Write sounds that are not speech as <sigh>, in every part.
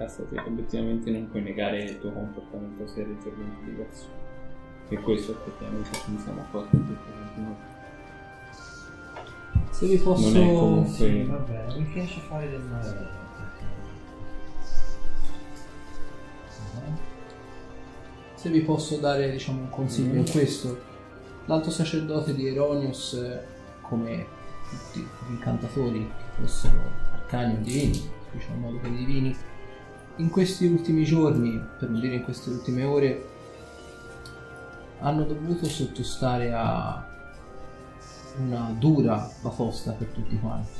Cazzo, sì, obiettivamente non puoi negare che il tuo comportamento sia leggermente diverso. E questo effettivamente ci siamo accorti in tutto continuo. Se vi posso... Non è comunque- Sì, va bene, mi piace fare del male. Mhm. Se vi posso dare diciamo, un consiglio in questo, l'alto sacerdote di Eronius, eh, come tutti gli incantatori che fossero arcani o divini, diciamo in modo per i divini, in questi ultimi giorni, per non dire in queste ultime ore, hanno dovuto sottostare a una dura batosta per tutti quanti.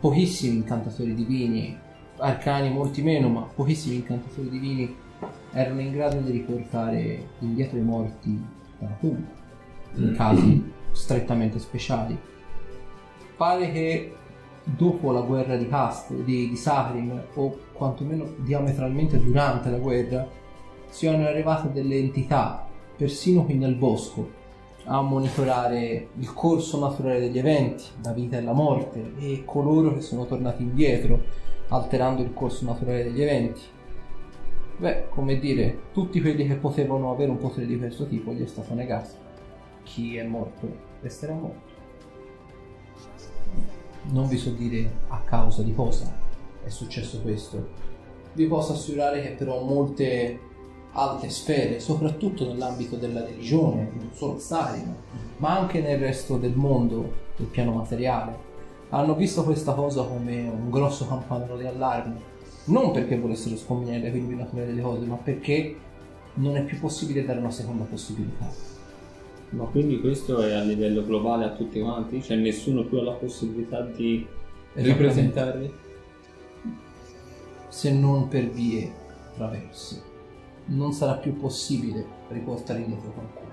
Pochissimi incantatori divini, arcani molti meno, ma pochissimi incantatori divini erano in grado di riportare indietro i morti dalla tomba, in casi strettamente speciali. Pare che dopo la guerra di Cast, di, di Sahrim, o quantomeno diametralmente durante la guerra, siano arrivate delle entità, persino qui nel bosco, a monitorare il corso naturale degli eventi, la vita e la morte, e coloro che sono tornati indietro, alterando il corso naturale degli eventi. Beh, come dire, tutti quelli che potevano avere un potere di questo tipo gli è stato negato. Chi è morto resterà morto. Non vi so dire a causa di cosa è successo questo. Vi posso assicurare che però molte alte sfere, soprattutto nell'ambito della religione, non solo a Stalin, ma anche nel resto del mondo, del piano materiale, hanno visto questa cosa come un grosso campanello di allarme non perché volessero scombinare equilibri naturali delle cose, ma perché non è più possibile dare una seconda possibilità. Ma quindi questo è a livello globale a tutti quanti? Cioè nessuno più ha la possibilità di ripresentarli? Se non per vie traverse, non sarà più possibile riportare indietro qualcuno.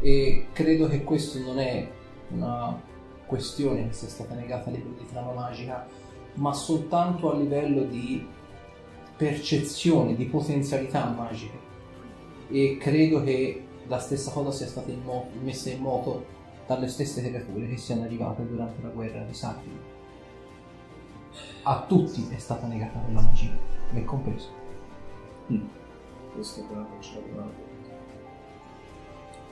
E credo che questo non è una questione che sia stata negata a livello di trama magica, ma soltanto a livello di percezione, di potenzialità magiche. E credo che la stessa cosa sia stata in mo- messa in moto dalle stesse creature che siano arrivate durante la guerra di Safri. A tutti è stata negata quella magia, me compreso. Questo però non ce l'abbiamo.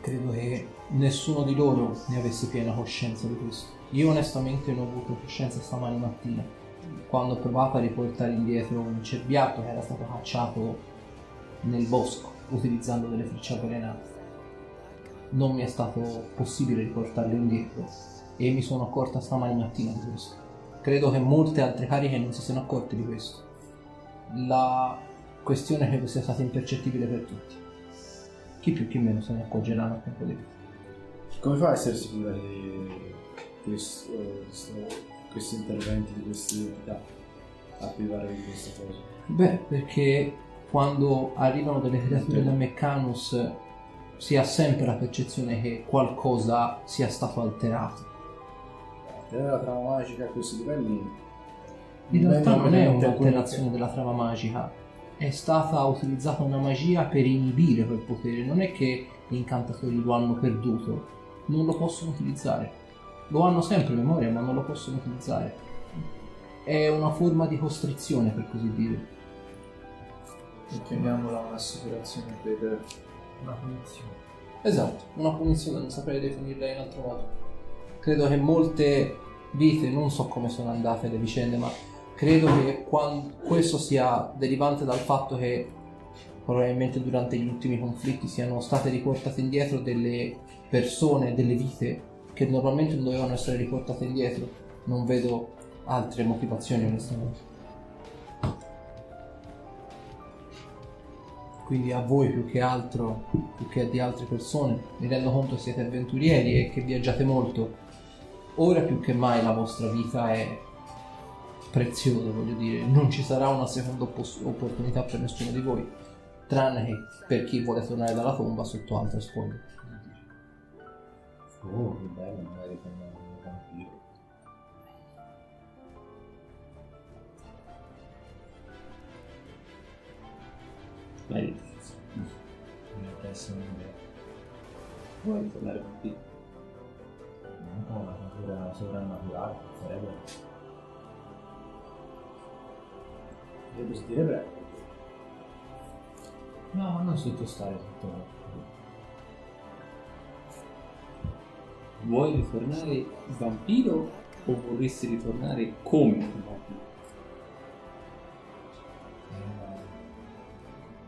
Credo che nessuno di loro ne avesse piena coscienza di questo. Io onestamente ne ho avuto coscienza stamani mattina, quando ho provato a riportare indietro un cerbiato che era stato cacciato nel bosco utilizzando delle frecciatole nate. Non mi è stato possibile riportarlo indietro e mi sono accorta stamani mattina di questo. Credo che molte altre cariche non si siano accorte di questo. La questione credo sia stata impercettibile per tutti. Chi più chi meno se ne accorgeranno a tempo debito. Come fa a essere sicura di questo, questo- questi interventi di queste entità a privare di questa cosa? Beh, perché quando arrivano delle creature da Meccanus si ha sempre la percezione che qualcosa sia stato alterato. Tenere la trama magica a questi livelli In realtà non è un'alterazione della trama magica, è stata utilizzata una magia per inibire quel potere, non è che gli incantatori lo hanno perduto, non lo possono utilizzare. Lo hanno sempre in memoria, ma non lo possono utilizzare. È una forma di costrizione, per così dire. Chiamiamola un'assicurazione per Una punizione. Esatto, una punizione, non saprei definirla in altro modo. Credo che molte vite, non so come sono andate le vicende, ma credo che questo sia derivante dal fatto che probabilmente durante gli ultimi conflitti siano state riportate indietro delle persone, delle vite che normalmente non dovevano essere riportate indietro. Non vedo altre motivazioni onestamente. Quindi a voi più che altro, più che di altre persone, mi rendo conto che siete avventurieri e che viaggiate molto. Ora più che mai la vostra vita è preziosa, voglio dire, non ci sarà una seconda oppos- opportunità per nessuno di voi, tranne che per chi vuole tornare dalla tomba sotto altre spoglie. Oh, che bello, magari con un vampiro. Sentire prego. No, non sottostare tutto. Vuoi ritornare vampiro o vorresti ritornare come un vampiro?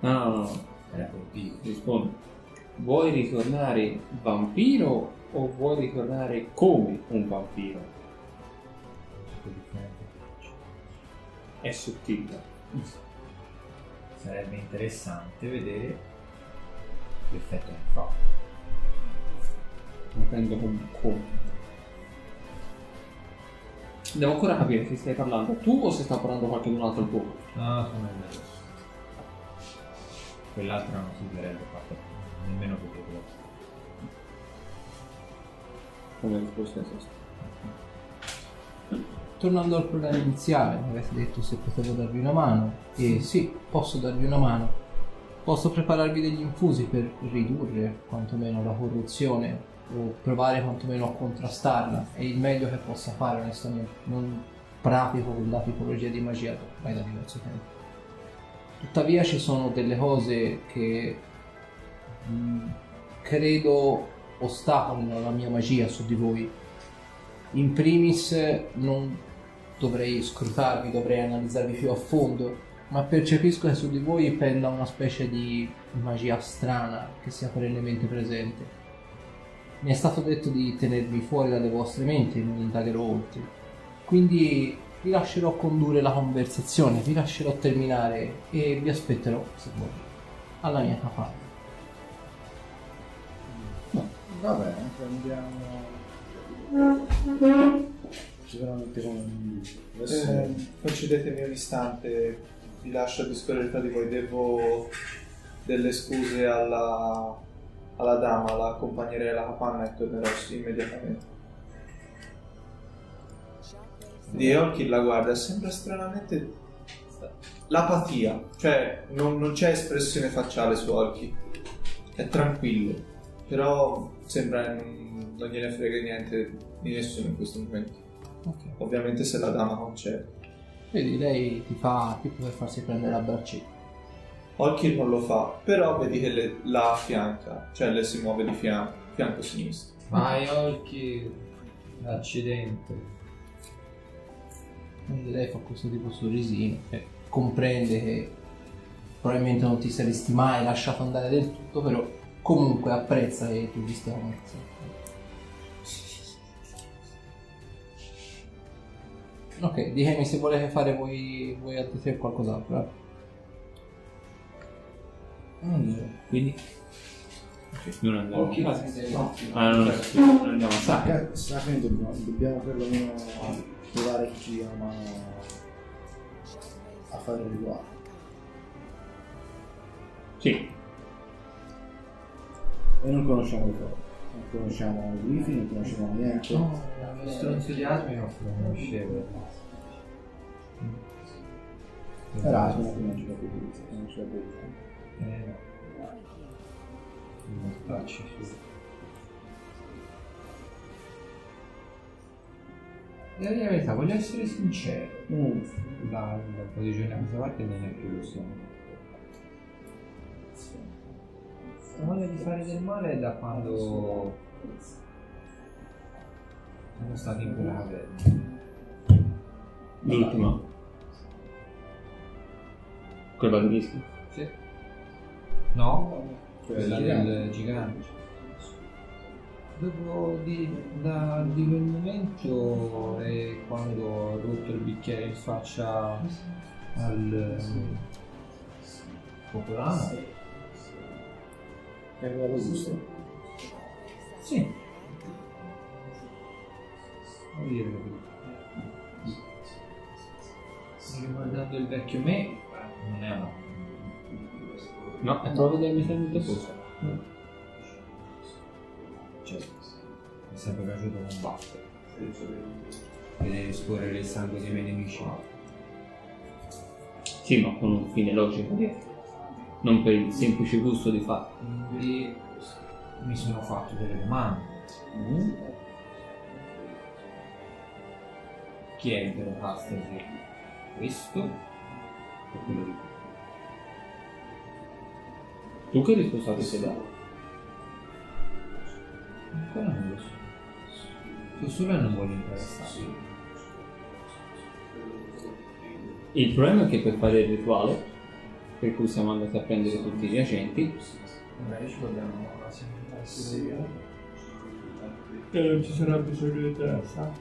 No, no, no, no. Era rispondi. Vuoi ritornare vampiro o vuoi ritornare come un vampiro? È sottile. Sarebbe interessante vedere l'effetto che fa. Non prendo come come. Devo ancora capire se stai parlando tu o se sta parlando qualcun altro al poco. No, sono il Quell'altro non si verrebbe fatto nemmeno potevo. Come risposta esasta. Tornando al problema iniziale, mi avete detto se potevo darvi una mano. E sì, posso darvi una mano. Posso prepararvi degli infusi per ridurre quantomeno la corruzione o provare quantomeno a contrastarla. È il meglio che possa fare, onestamente. Non pratico la tipologia di magia ormai da diverso tempo. Tuttavia ci sono delle cose che mh, credo ostacolino la mia magia su di voi. In primis non dovrei scrutarvi, dovrei analizzarvi più a fondo, ma percepisco che su di voi penda una specie di magia strana che sia perennemente presente. Mi è stato detto di tenermi fuori dalle vostre menti non indagherò oltre. Quindi vi lascerò condurre la conversazione, vi lascerò terminare e vi aspetterò, se vuoi, alla mia capanna. Va bene, prendiamo. Sicuramente come adesso Eh, concedetemi un istante, vi lascio discorrere tra di voi, devo delle scuse alla, alla dama, la accompagnerei alla capanna e tornerò immediatamente. Di Olki la guarda, sembra stranamente l'apatia, cioè non, non c'è espressione facciale su Olki, è tranquillo, però sembra non, non gliene frega niente di nessuno in questo momento. Ok. Ovviamente se la dama non c'è. Vedi, lei ti fa tipo per farsi prendere a braccetto. Olkir non lo fa, però vedi che le- la affianca, cioè le si muove di fianco, fianco sinistro. Vai Olki, accidente. Quindi lei fa questo tipo di sorrisino e comprende che probabilmente non ti saresti mai lasciato andare del tutto, però comunque apprezza che tu vi stia conversando. Ok, ditemi se volete fare voi, voi altri tre qualcos'altro. eh. Allora, quindi? Non andiamo. Ok, Ah, no. no, no, sì, non andiamo a Alla fine dobbiamo, dobbiamo perlomeno provare chi ci mano a fare il rituale. Sì, E non conosciamo le cose. Non conosciamo wifi, non conosciamo niente. Lo stronzo di Asmio lo conoscevo. Era Asmio che non ci capivo. Non ci capivo. Eh, no. Non facci su. Devo dire la verità, voglio essere sincero. Mm. Da, da un po' di giorni a questa parte non è più lo stesso. La voglia di fare del male è da quando siamo stati in quella caverna. l'ultima. Quel basilisco. Sì. No? Quella gigante. del gigante. Dopo di, da, di quel momento è quando ho rotto il bicchiere in faccia al popolano. Che aveva gusto. Sì. Vuol dire Riguardando il vecchio me, non è una. No, è proprio del mio posto. Cioè, mi è sempre piaciuto combattere. Vedere scorrere il sangue dei miei nemici. Sì, ma con un fine logico dietro. Non per il semplice gusto di fare. Quindi mi sono fatto delle domande. Chi è il vero Castasi? Questo per quello di Tu che risposta ti sei dato? Ancora non lo so. So solo non voglio interessare. Il problema è che per fare il rituale, per cui siamo andati a prendere tutti i reagenti, Magari ci vogliamo una segnalazione. e non ci sarà bisogno di interessa.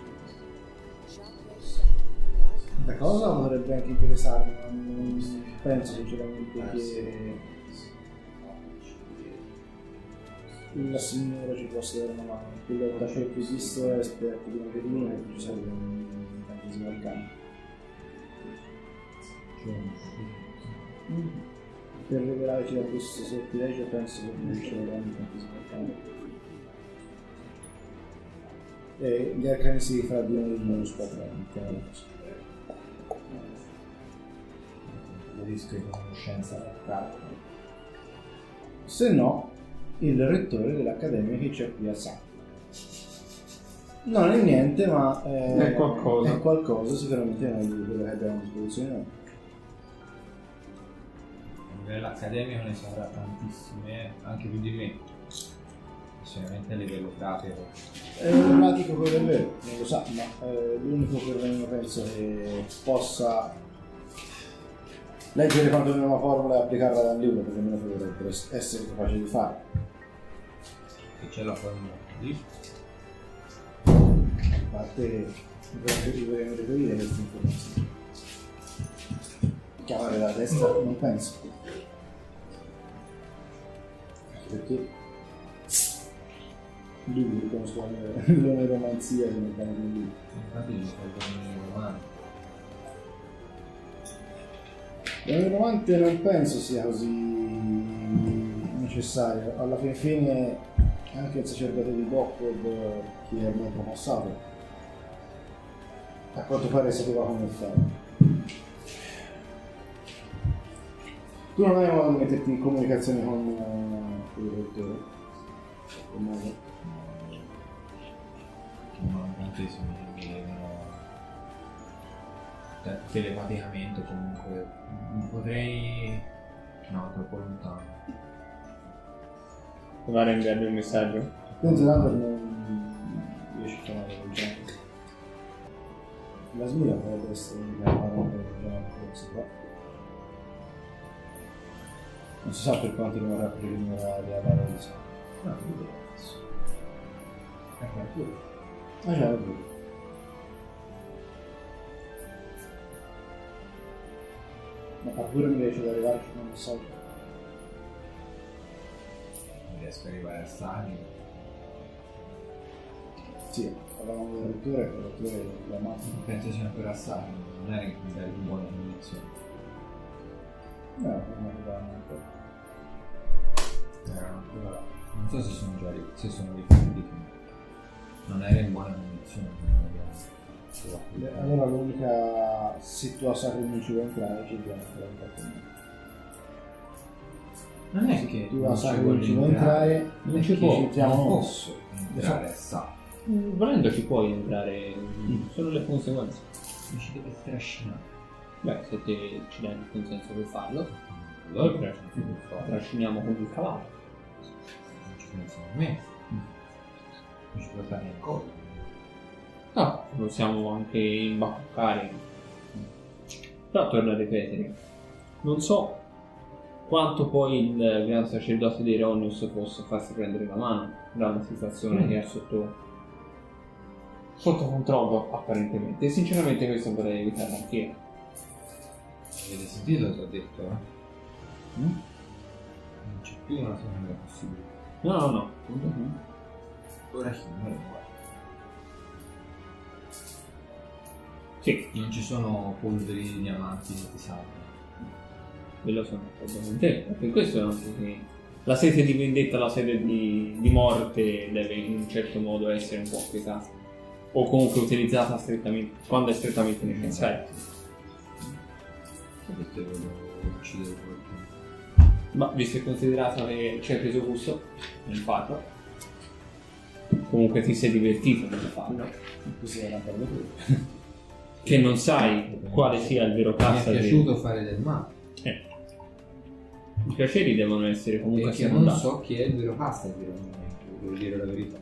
La cosa potrebbe anche interessarmi, ma non penso sinceramente che la signora ci possa dare una mano. Quello da ciò che ho visto è esperto di magherina e ci serve un incantesimo arcano. Per rivelarci da questo sortilegio penso che non ci vorrà un incantesimo arcano. E gli arcani si farà di uno di bonus 4 mettiamola così. Il rischio di conoscenza. Se no, il rettore dell'accademia che c'è qui a Sacco. Non è niente, ma è, È qualcosa. È qualcosa, sicuramente quello che abbiamo a disposizione noi. A livello accademico ne saprà tantissime, anche più di me. Sicuramente a livello pratico. È un pratico quello è vero, non lo sa, ma eh, l'unico perlomeno penso che possa leggere quantomeno una formula e applicarla da un libro, perché almeno dovrebbe essere capace di fare. Che c'è la formula lì. A parte che dovremmo reperire queste informazioni. Chiamare la testa non penso. Perché lui riconoscono l'oneromanzia <laughs> come bene di lui. Mani. L'oneromante non penso sia così necessario. Alla fin fine anche il sacerdote di Bockwood che è ormai promossato a quanto pare sapeva come fare. Tu non hai modo di metterti in comunicazione con eh, il dottore? Con modo? Non incantesimi mi vedono te- telepaticamente comunque. Potrei. No, troppo lontano. Provare a inviargli un messaggio? Penso tanto che non riesci a chiamare il genere. La smira potrebbe essere una parola genere questo qua. Non si sa per quanto rimarrà preliminare la parola di sé. No, non vedo adesso. Ecco, pure. Ah, già, è vero. Ma pure mi riesce ad arrivarci con un messaggio. Non riesco ad arrivare a Sani. Sì, parlavamo del rettore, il rettore la macchina. Penso sia ancora a Sani, non è in in buona condizione. No, non arrivavamo ancora. Erano ancora. Non so se sono già ri- se sono ripartiti. Non era in buona condizione. non Beh, Allora l'unica situazione che non ci vuoi entrare ci dobbiamo entrare in qualche modo. Non è che Tu non la ci sai che non ci vuoi entrare, non non ci può, ci non posso entrare a Sani. Mm, Volendo ci puoi entrare, sono le conseguenze. Mi ci deve trascinare. Beh, se te ci dai il consenso per farlo, Allora trasciniamo con il cavallo. A me. Non ci puoi fare ancora. No, possiamo anche imbacuccare. Però torno a ripetere, non so quanto poi il gran sacerdote dei Ronius possa farsi prendere la mano da una situazione Mm. che è sotto, sotto controllo apparentemente. E sinceramente questo vorrei evitare anche Avete sentito cosa ho detto? Eh? Non c'è più una seconda possibilità. No, no, no. Ora chi non è qua. Sì, Non ci sono polveri, diamanti che salvano. quello sono d'accordo con te. Per questo è anche che la sete di vendetta, la sete di, di morte deve in un certo modo essere un po' acquietata. O comunque utilizzata strettamente, quando è strettamente necessario. Ho detto che volevo uccidere qualcuno. Ma visto e considerato che ci hai preso gusto nel farlo, comunque ti sei divertito nel farlo. Così era per lui. che non sai quale sia il vero Mi è cassa piaciuto fare del male. Eh. I piaceri devono essere comunque Perché non so chi è il vero casta di devo dire la verità.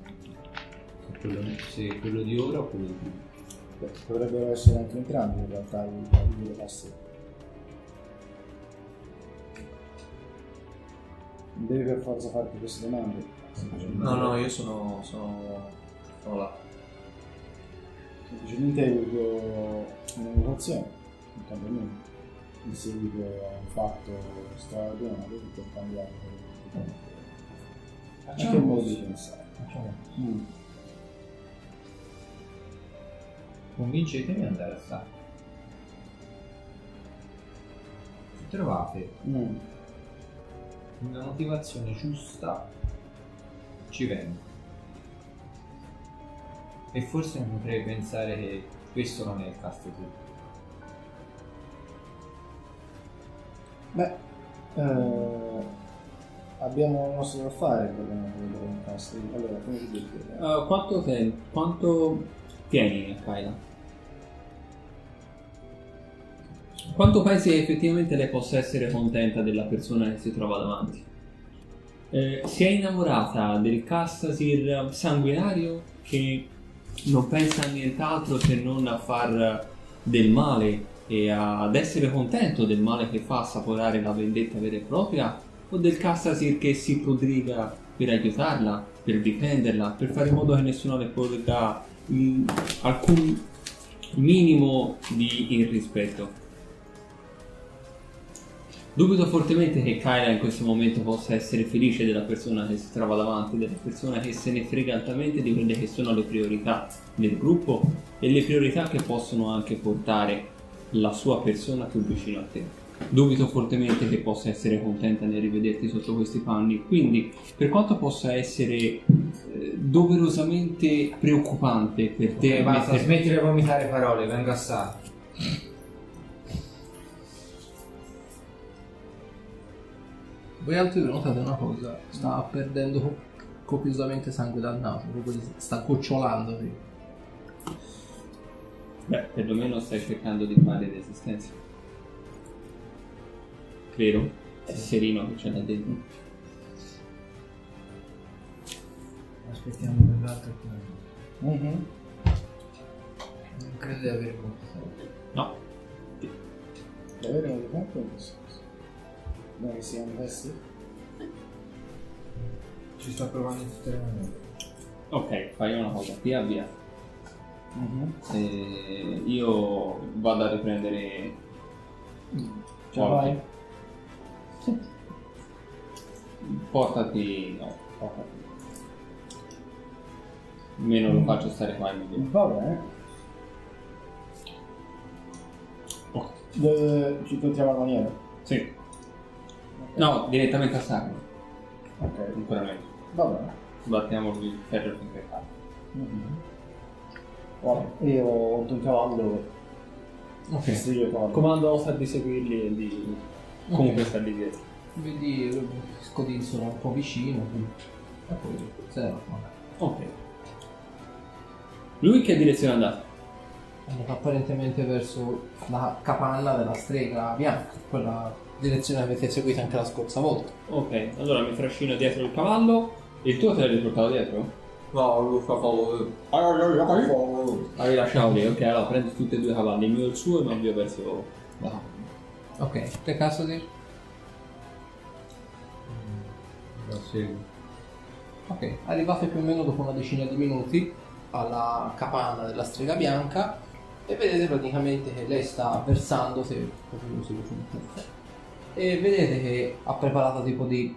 Se quello, se quello di ora o quello di prima. Beh, Dovrebbero essere anche entrambi in realtà i i due classi. Devi per forza farti queste domande. No, no, io sono, sono, sono là. Semplicemente hai avuto un'evocazione, un cambiamento, in seguito a un fatto straordinario che ti ha cambiato anche il modo di pensare. Mm. Convincetemi ad andare a Sacco. Trovate Mm. Una motivazione giusta, ci vengo. E forse non potrei pensare che questo non è il casto tuo. Beh, eh, abbiamo il nostro da fare per vedere un cast. Allora, come ti dico? Uh, quanto, te- quanto tieni a Kyla? Quanto pensi che effettivamente lei possa essere contenta della persona che si trova davanti? Eh, si è innamorata del Cassasir sanguinario che non pensa a nient'altro se non a far del male e ad essere contento del male che fa assaporare la vendetta vera e propria o del Cassasir che si prodriga per aiutarla, per difenderla, per fare in modo che nessuno le porga alcun minimo di irrispetto. Dubito fortemente che Kyla in questo momento possa essere felice della persona che si trova davanti, della persona che se ne frega altamente di quelle che sono le priorità del gruppo e le priorità che possono anche portare la sua persona più vicino a te. Dubito fortemente che possa essere contenta nel rivederti sotto questi panni, quindi per quanto possa essere eh, doverosamente preoccupante per te Ok, basta, mettere- smetti di vomitare parole, vengo a Sacco. Voi altri notate una cosa, sta perdendo co- copiosamente sangue dal naso, proprio sta gocciolando. sì. Beh, perlomeno stai cercando di fare resistenza. Credo. È serino che c'è là dentro. Aspettiamo per l'altro che Mhm. non credo di avere molto tempo. No. Davvero non tempo in questo che siamo messi? Ci sto provando in tutte le maniere. Ok, fai una cosa, ti avvia. Mhm. E io vado a riprendere. La Porti. fai? Portati. No, portati. Almeno lo faccio stare qua in meglio. Va bene. Ci contiamo la maniera? Sì. No, direttamente a Sacro. Ok. Sicuramente. Va bene. Battiamo il ferro finché fa. Mhm. Guarda, io ho un cavallo. Ok. Sì. Comando a di seguirli e di comunque starli dietro. Vedi eh, scodinzola un po' vicino, e poi va. Ok. Lui che direzione è andato? Andiamo apparentemente verso la capanna della strega bianca, quella direzione che avete seguito anche la scorsa volta. Ok, allora mi trascino dietro il cavallo. Il tuo te l'hai riportato dietro? No, lui fa favore. Avevi lasciato lì, ok, allora prendo tutti e due i cavalli, il mio e il suo e mi avvio verso la capanna. Ok, che cazzo di? Lo seguo. Ok, arrivate più o meno dopo una decina di minuti alla capanna della strega bianca e vedete praticamente che lei sta versando, se così lo sentite, e vedete che ha preparato tipo di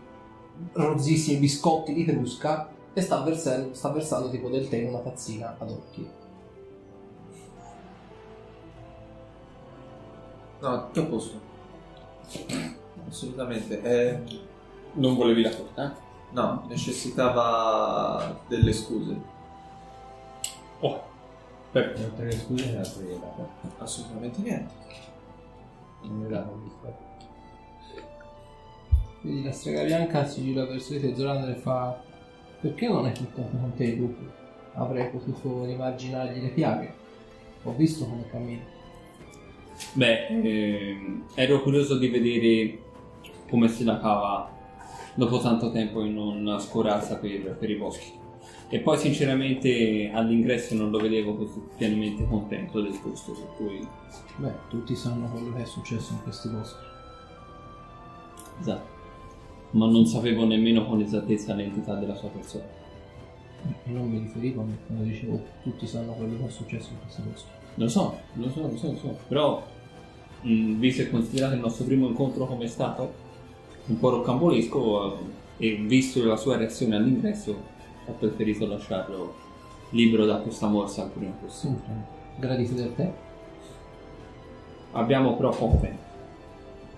rozzissimi biscotti di crusca e sta, versen- sta versando tipo del tè in una tazzina ad occhi. No, tutto a posto. Assolutamente. Eh, Non volevi la torta? eh? no, necessitava delle scuse. Oh, perfetto. E oltre le scuse la preghiera. Assolutamente niente. Non mi dato un biscotto. Vedi la strega bianca si gira verso di te Zorander e fa perché non hai portato con te i lupi? Avrei potuto rimarginargli le piaghe. Ho visto come cammina. Beh, ehm, ero curioso di vedere come se la cava dopo tanto tempo in una scorazza per, per i boschi. E poi sinceramente all'ingresso non lo vedevo così pienamente contento del posto, per cui... Beh, tutti sanno quello che è successo in questi boschi. Esatto. Ma non sapevo nemmeno con esattezza l'entità della sua persona. E non mi riferivo a me, quando dicevo tutti sanno quello che è successo in questi boschi. Lo so, lo so, lo so, lo so. Però, mh, visto e considerato il nostro primo incontro come è stato, un po' roccambolesco, eh, e visto la sua reazione all'ingresso, ho preferito lasciarlo libero da questa morsa al prima possibile. Gradito del tè? Abbiamo però poco tempo.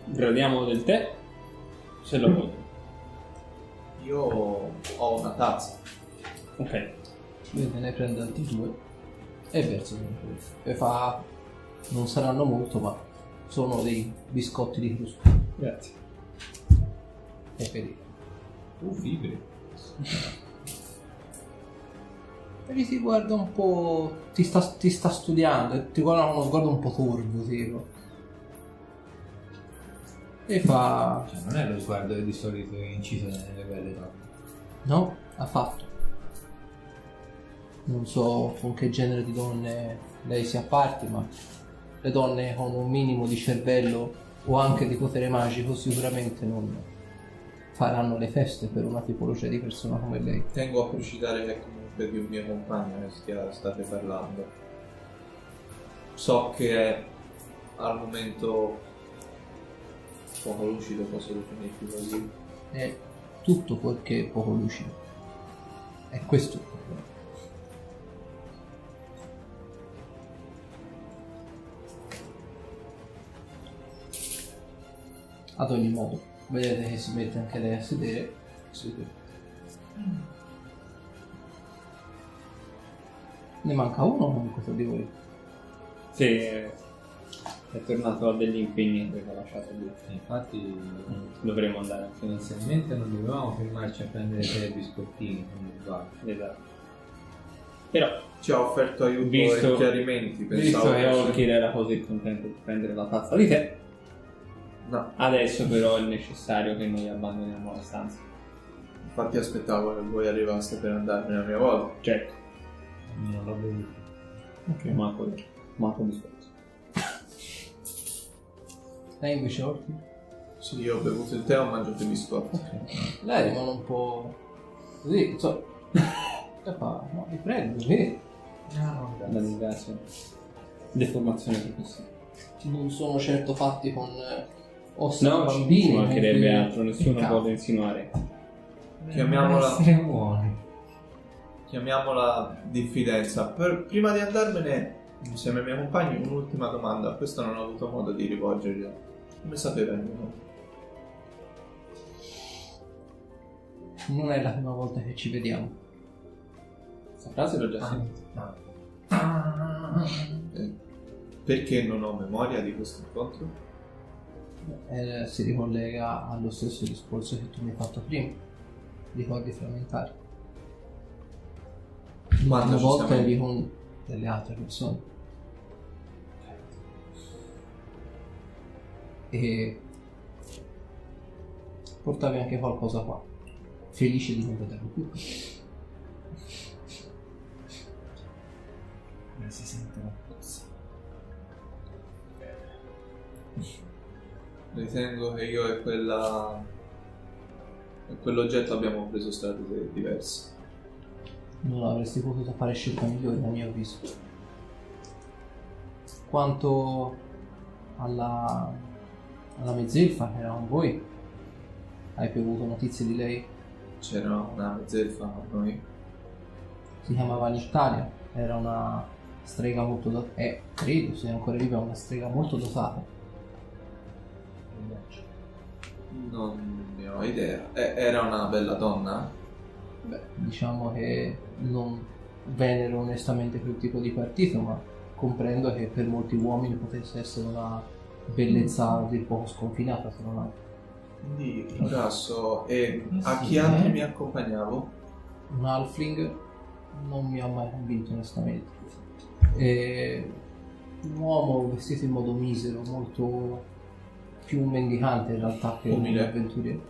Gradiamo del tè, se lo vuoi. Io ho una tazza. Ok. Lui te ne prende altri due e verso. E fa... non saranno molto, ma sono dei biscotti di crusco. Grazie. E vedi. Tu fibri. E lui ti guarda un po'. ti sta, ti sta studiando e ti guarda con uno sguardo un po' torvo, tipo. E fa. Cioè, non è lo sguardo che di solito è inciso nelle belle donne. No, ha fatto. Non so con che genere di donne lei sia parti, ma le donne con un minimo di cervello o anche di potere magico sicuramente non faranno le feste per una tipologia di persona come lei. Tengo a precisare che comunque di un mio compagno che stia- state parlando. So che è al momento poco lucido, posso definirti così. È tutto quel che è poco lucido. È questo il problema. Ad ogni modo, vedete che si mette anche lei a sedere. Sì. Ne manca uno comunque tra di voi. Sì, eh, è tornato a degli impegni che aveva lasciato lì. E infatti Dovremmo andare. inizialmente non dovevamo fermarci a prendere tre biscottini, mi sbaglio. Esatto. Però, Ci ha offerto aiuto Visto- e chiarimenti. visto Pensavo che Orkir era così contento di prendere la tazza di tè, No, adesso però è necessario che noi abbandoniamo la stanza. infatti aspettavo che voi arrivaste per andarmene a mia volta. Certo. Non l'ho bevuto. Ok. Marco, Marco biscotto. Lei invece Orti? Sì, io ho bevuto il tè e ho mangiato i biscotti. Lei rimane un po' così, so. <laughs> E fa, no, vi prego, vedi? No, La ringrazio. Deformazione professionale. Non sono certo fatti con eh, ossa No, bambini. mancherebbe neanche- altro, nessuno può insinuare. Chiamiamola- essere buoni. Chiamiamola diffidenza. Per- prima di andarmene insieme ai miei compagni, un'ultima domanda. A questo non ho avuto modo di rivolgergliela. Come sapeva il mio nome? Non è la prima volta che ci vediamo. Questa frase l'ho già sentita. Eh, Perché non ho memoria di questo incontro? Eh, si ricollega allo stesso discorso che tu mi hai fatto prima. Ricordi frammentari. Ci volta eri con delle altre persone. E portavi anche qualcosa qua. Felice di non vederlo più. Come si sente una puzza. Ritengo che io e quella. e quell'oggetto abbiamo preso strade diverse. Non avresti potuto fare scelta migliore a mio avviso. Quanto alla, alla mezzelfa che era con voi, hai più avuto notizie di lei? C'era una mezzelfa con noi. Si chiamava Nittalia, era una strega molto dotata, eh, credo sia ancora viva, una strega molto dotata. Non ne ho idea. Eh, era una bella donna? Beh, diciamo che non venero onestamente quel tipo di partito, ma comprendo che per molti uomini potesse essere una bellezza a dir poco sconfinata, se non altro. Quindi ora so. E a sì, chi altri eh? mi accompagnavo? Un halfling non mi ha mai convinto onestamente. E un uomo vestito in modo misero, molto più un mendicante in realtà che un avventuriero.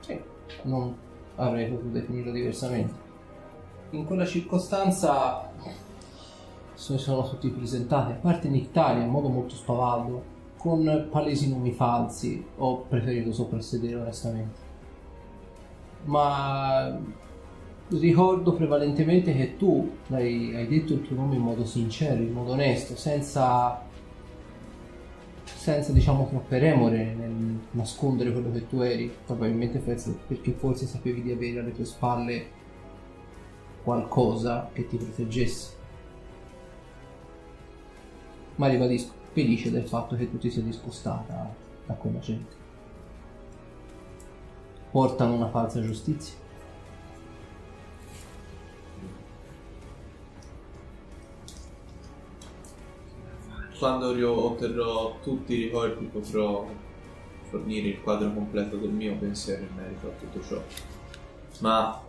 Sì, non avrei potuto definirlo diversamente. In quella circostanza si sono tutti presentati, a parte in Italia in modo molto spavaldo, con palesi nomi falsi. Ho preferito soprassedere onestamente. Ma ricordo prevalentemente che tu hai, hai detto il tuo nome in modo sincero, in modo onesto, senza, senza diciamo troppe remore nel nascondere quello che tu eri, probabilmente perché forse sapevi di avere alle tue spalle qualcosa che ti proteggesse. Ma ribadisco, felice del fatto che tu ti sia discostata da quella gente. Portano una falsa giustizia. Quando otterrò tutti i ricordi potrò fornire il quadro completo del mio pensiero in merito a tutto ciò. Ma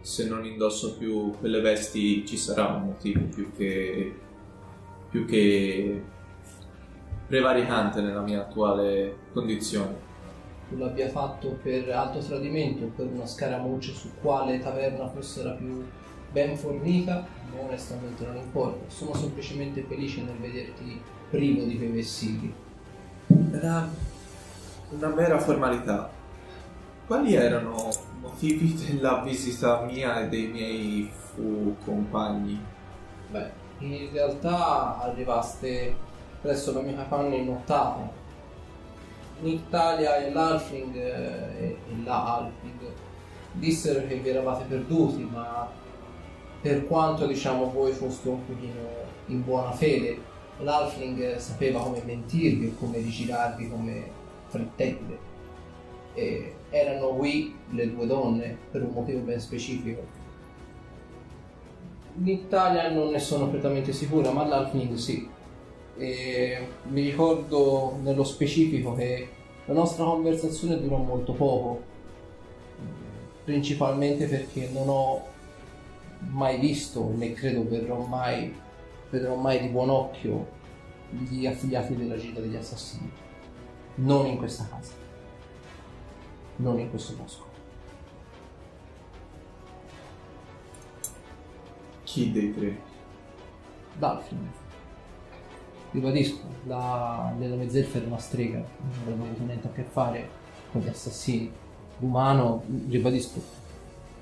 se non indosso più quelle vesti ci sarà un motivo più che, più che prevaricante nella mia attuale condizione. tu l'abbia fatto per alto tradimento per una scaramuccia su quale taverna fosse la più ben fornita, a me onestamente non importa, sono semplicemente felice nel vederti privo di quei vessilli. Era una mera formalità. Quali erano i motivi della visita mia e dei miei fu compagni? Beh, in realtà arrivaste presso la mia capanna in nottata. In Italia e l'Alfling eh, e, e la Alfling dissero che vi eravate perduti, ma per quanto diciamo voi foste un pochino in buona fede, l'Alfling sapeva come mentirvi e come rigirarvi come frittelle. E erano qui le due donne per un motivo ben specifico. In Italia non ne sono prettamente sicura, ma all'Alfning sì. E mi ricordo nello specifico che la nostra conversazione durò molto poco, principalmente perché non ho mai visto, né credo vedrò mai, vedrò mai di buon occhio gli affiliati della Gilda degli Assassini. Non in questa casa, non in questo bosco. Chi dei tre? Dalfin. Ribadisco, la, nella mezzelfa era una strega, non aveva avuto niente a che fare con gli assassini. L'umano, ribadisco,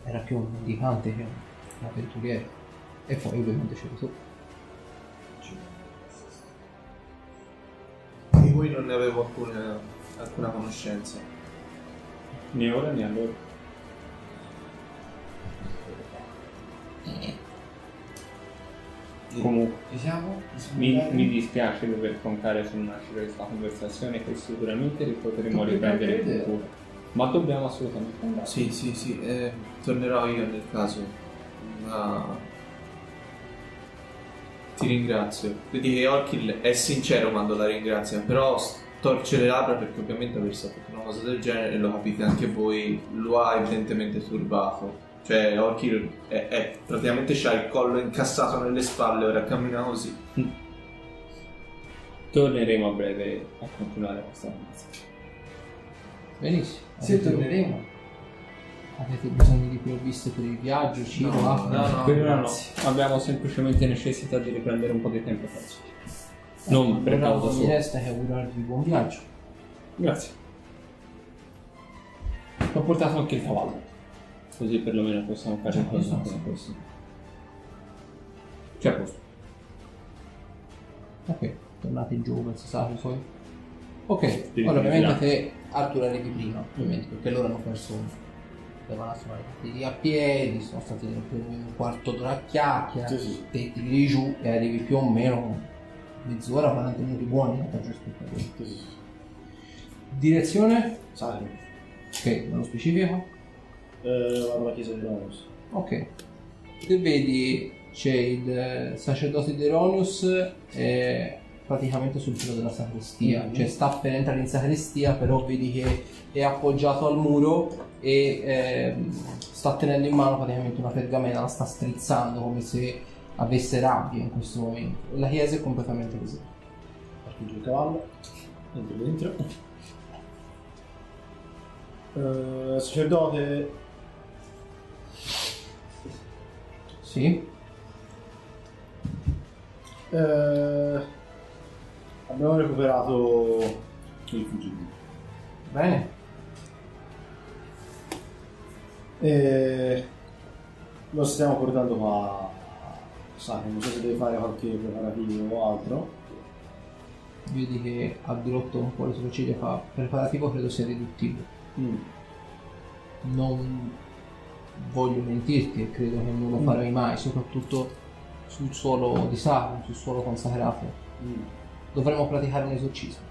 era più un mendicante che un avventuriero. E poi ovviamente c'eri tu. Di cui non ne avevo alcuna, alcuna conoscenza. Né ora né allora. Comunque, Ci siamo? mi, mi dispiace dover troncare sul nascere questa conversazione che sicuramente potremo riprendere in futuro. Ma dobbiamo assolutamente andare. Sì, sì, sì, eh, tornerò io nel caso. Ma ti ringrazio. Vedi che Orkill è sincero quando la ringrazia, però storce le labbra perché ovviamente aver saputo una cosa del genere, lo capite anche voi, lo ha evidentemente turbato. Cioè Orkill è, è praticamente c'ha il collo incassato nelle spalle, ora cammina così. Torneremo a breve a continuare questa conversazione. Benissimo, Sì, sì, torneremo. Avete bisogno di provviste per il viaggio, cibo, No, acqua? no, no. per ora no, abbiamo semplicemente necessità di riprendere un po' di tempo perso. Non per Allora, causa non mi sua. resta che augurarvi buon viaggio. Grazie. Ho portato anche il cavallo. Così perlomeno possiamo fare il cosa come questo. C'è a posto. Ok, tornate giù verso Sacro poi. Ok, Devi ora ovviamente te Arthur arrivi prima, ovviamente, perché loro hanno perso devono essere partiti a piedi, sono stati meno un quarto d'ora a chiacchiera, Sì, sì. te ti tiri giù e arrivi più o meno mezz'ora, 40 minuti buoni, aspettare. Sì, sì. Direzione? Sacro. Ok, nello specifico? Eh, alla chiesa di Ramos. Ok. Te vedi c'è il eh, sacerdote di Eronius eh, praticamente sul filo della sacrestia, Mhm. cioè sta per entrare in sacrestia, però vedi che è appoggiato al muro e ehm, sta tenendo in mano praticamente una pergamena, la sta strizzando come se avesse rabbia in questo momento. La chiesa è completamente così. Parcheggio il cavallo. Entro dentro. Eh, sacerdote. Sì? eh, abbiamo recuperato il fuggitivo. Bene. E lo stiamo portando qua. Sai, non so se deve fare qualche preparativo o altro. Vedi che ha dirotto un po' le sopracciglia fa preparativo credo sia riduttivo. Mm. Non voglio mentirti e credo che non lo farai mai, soprattutto sul suolo di sacro, sul suolo consacrato. Mm. Dovremmo praticare un esorcismo.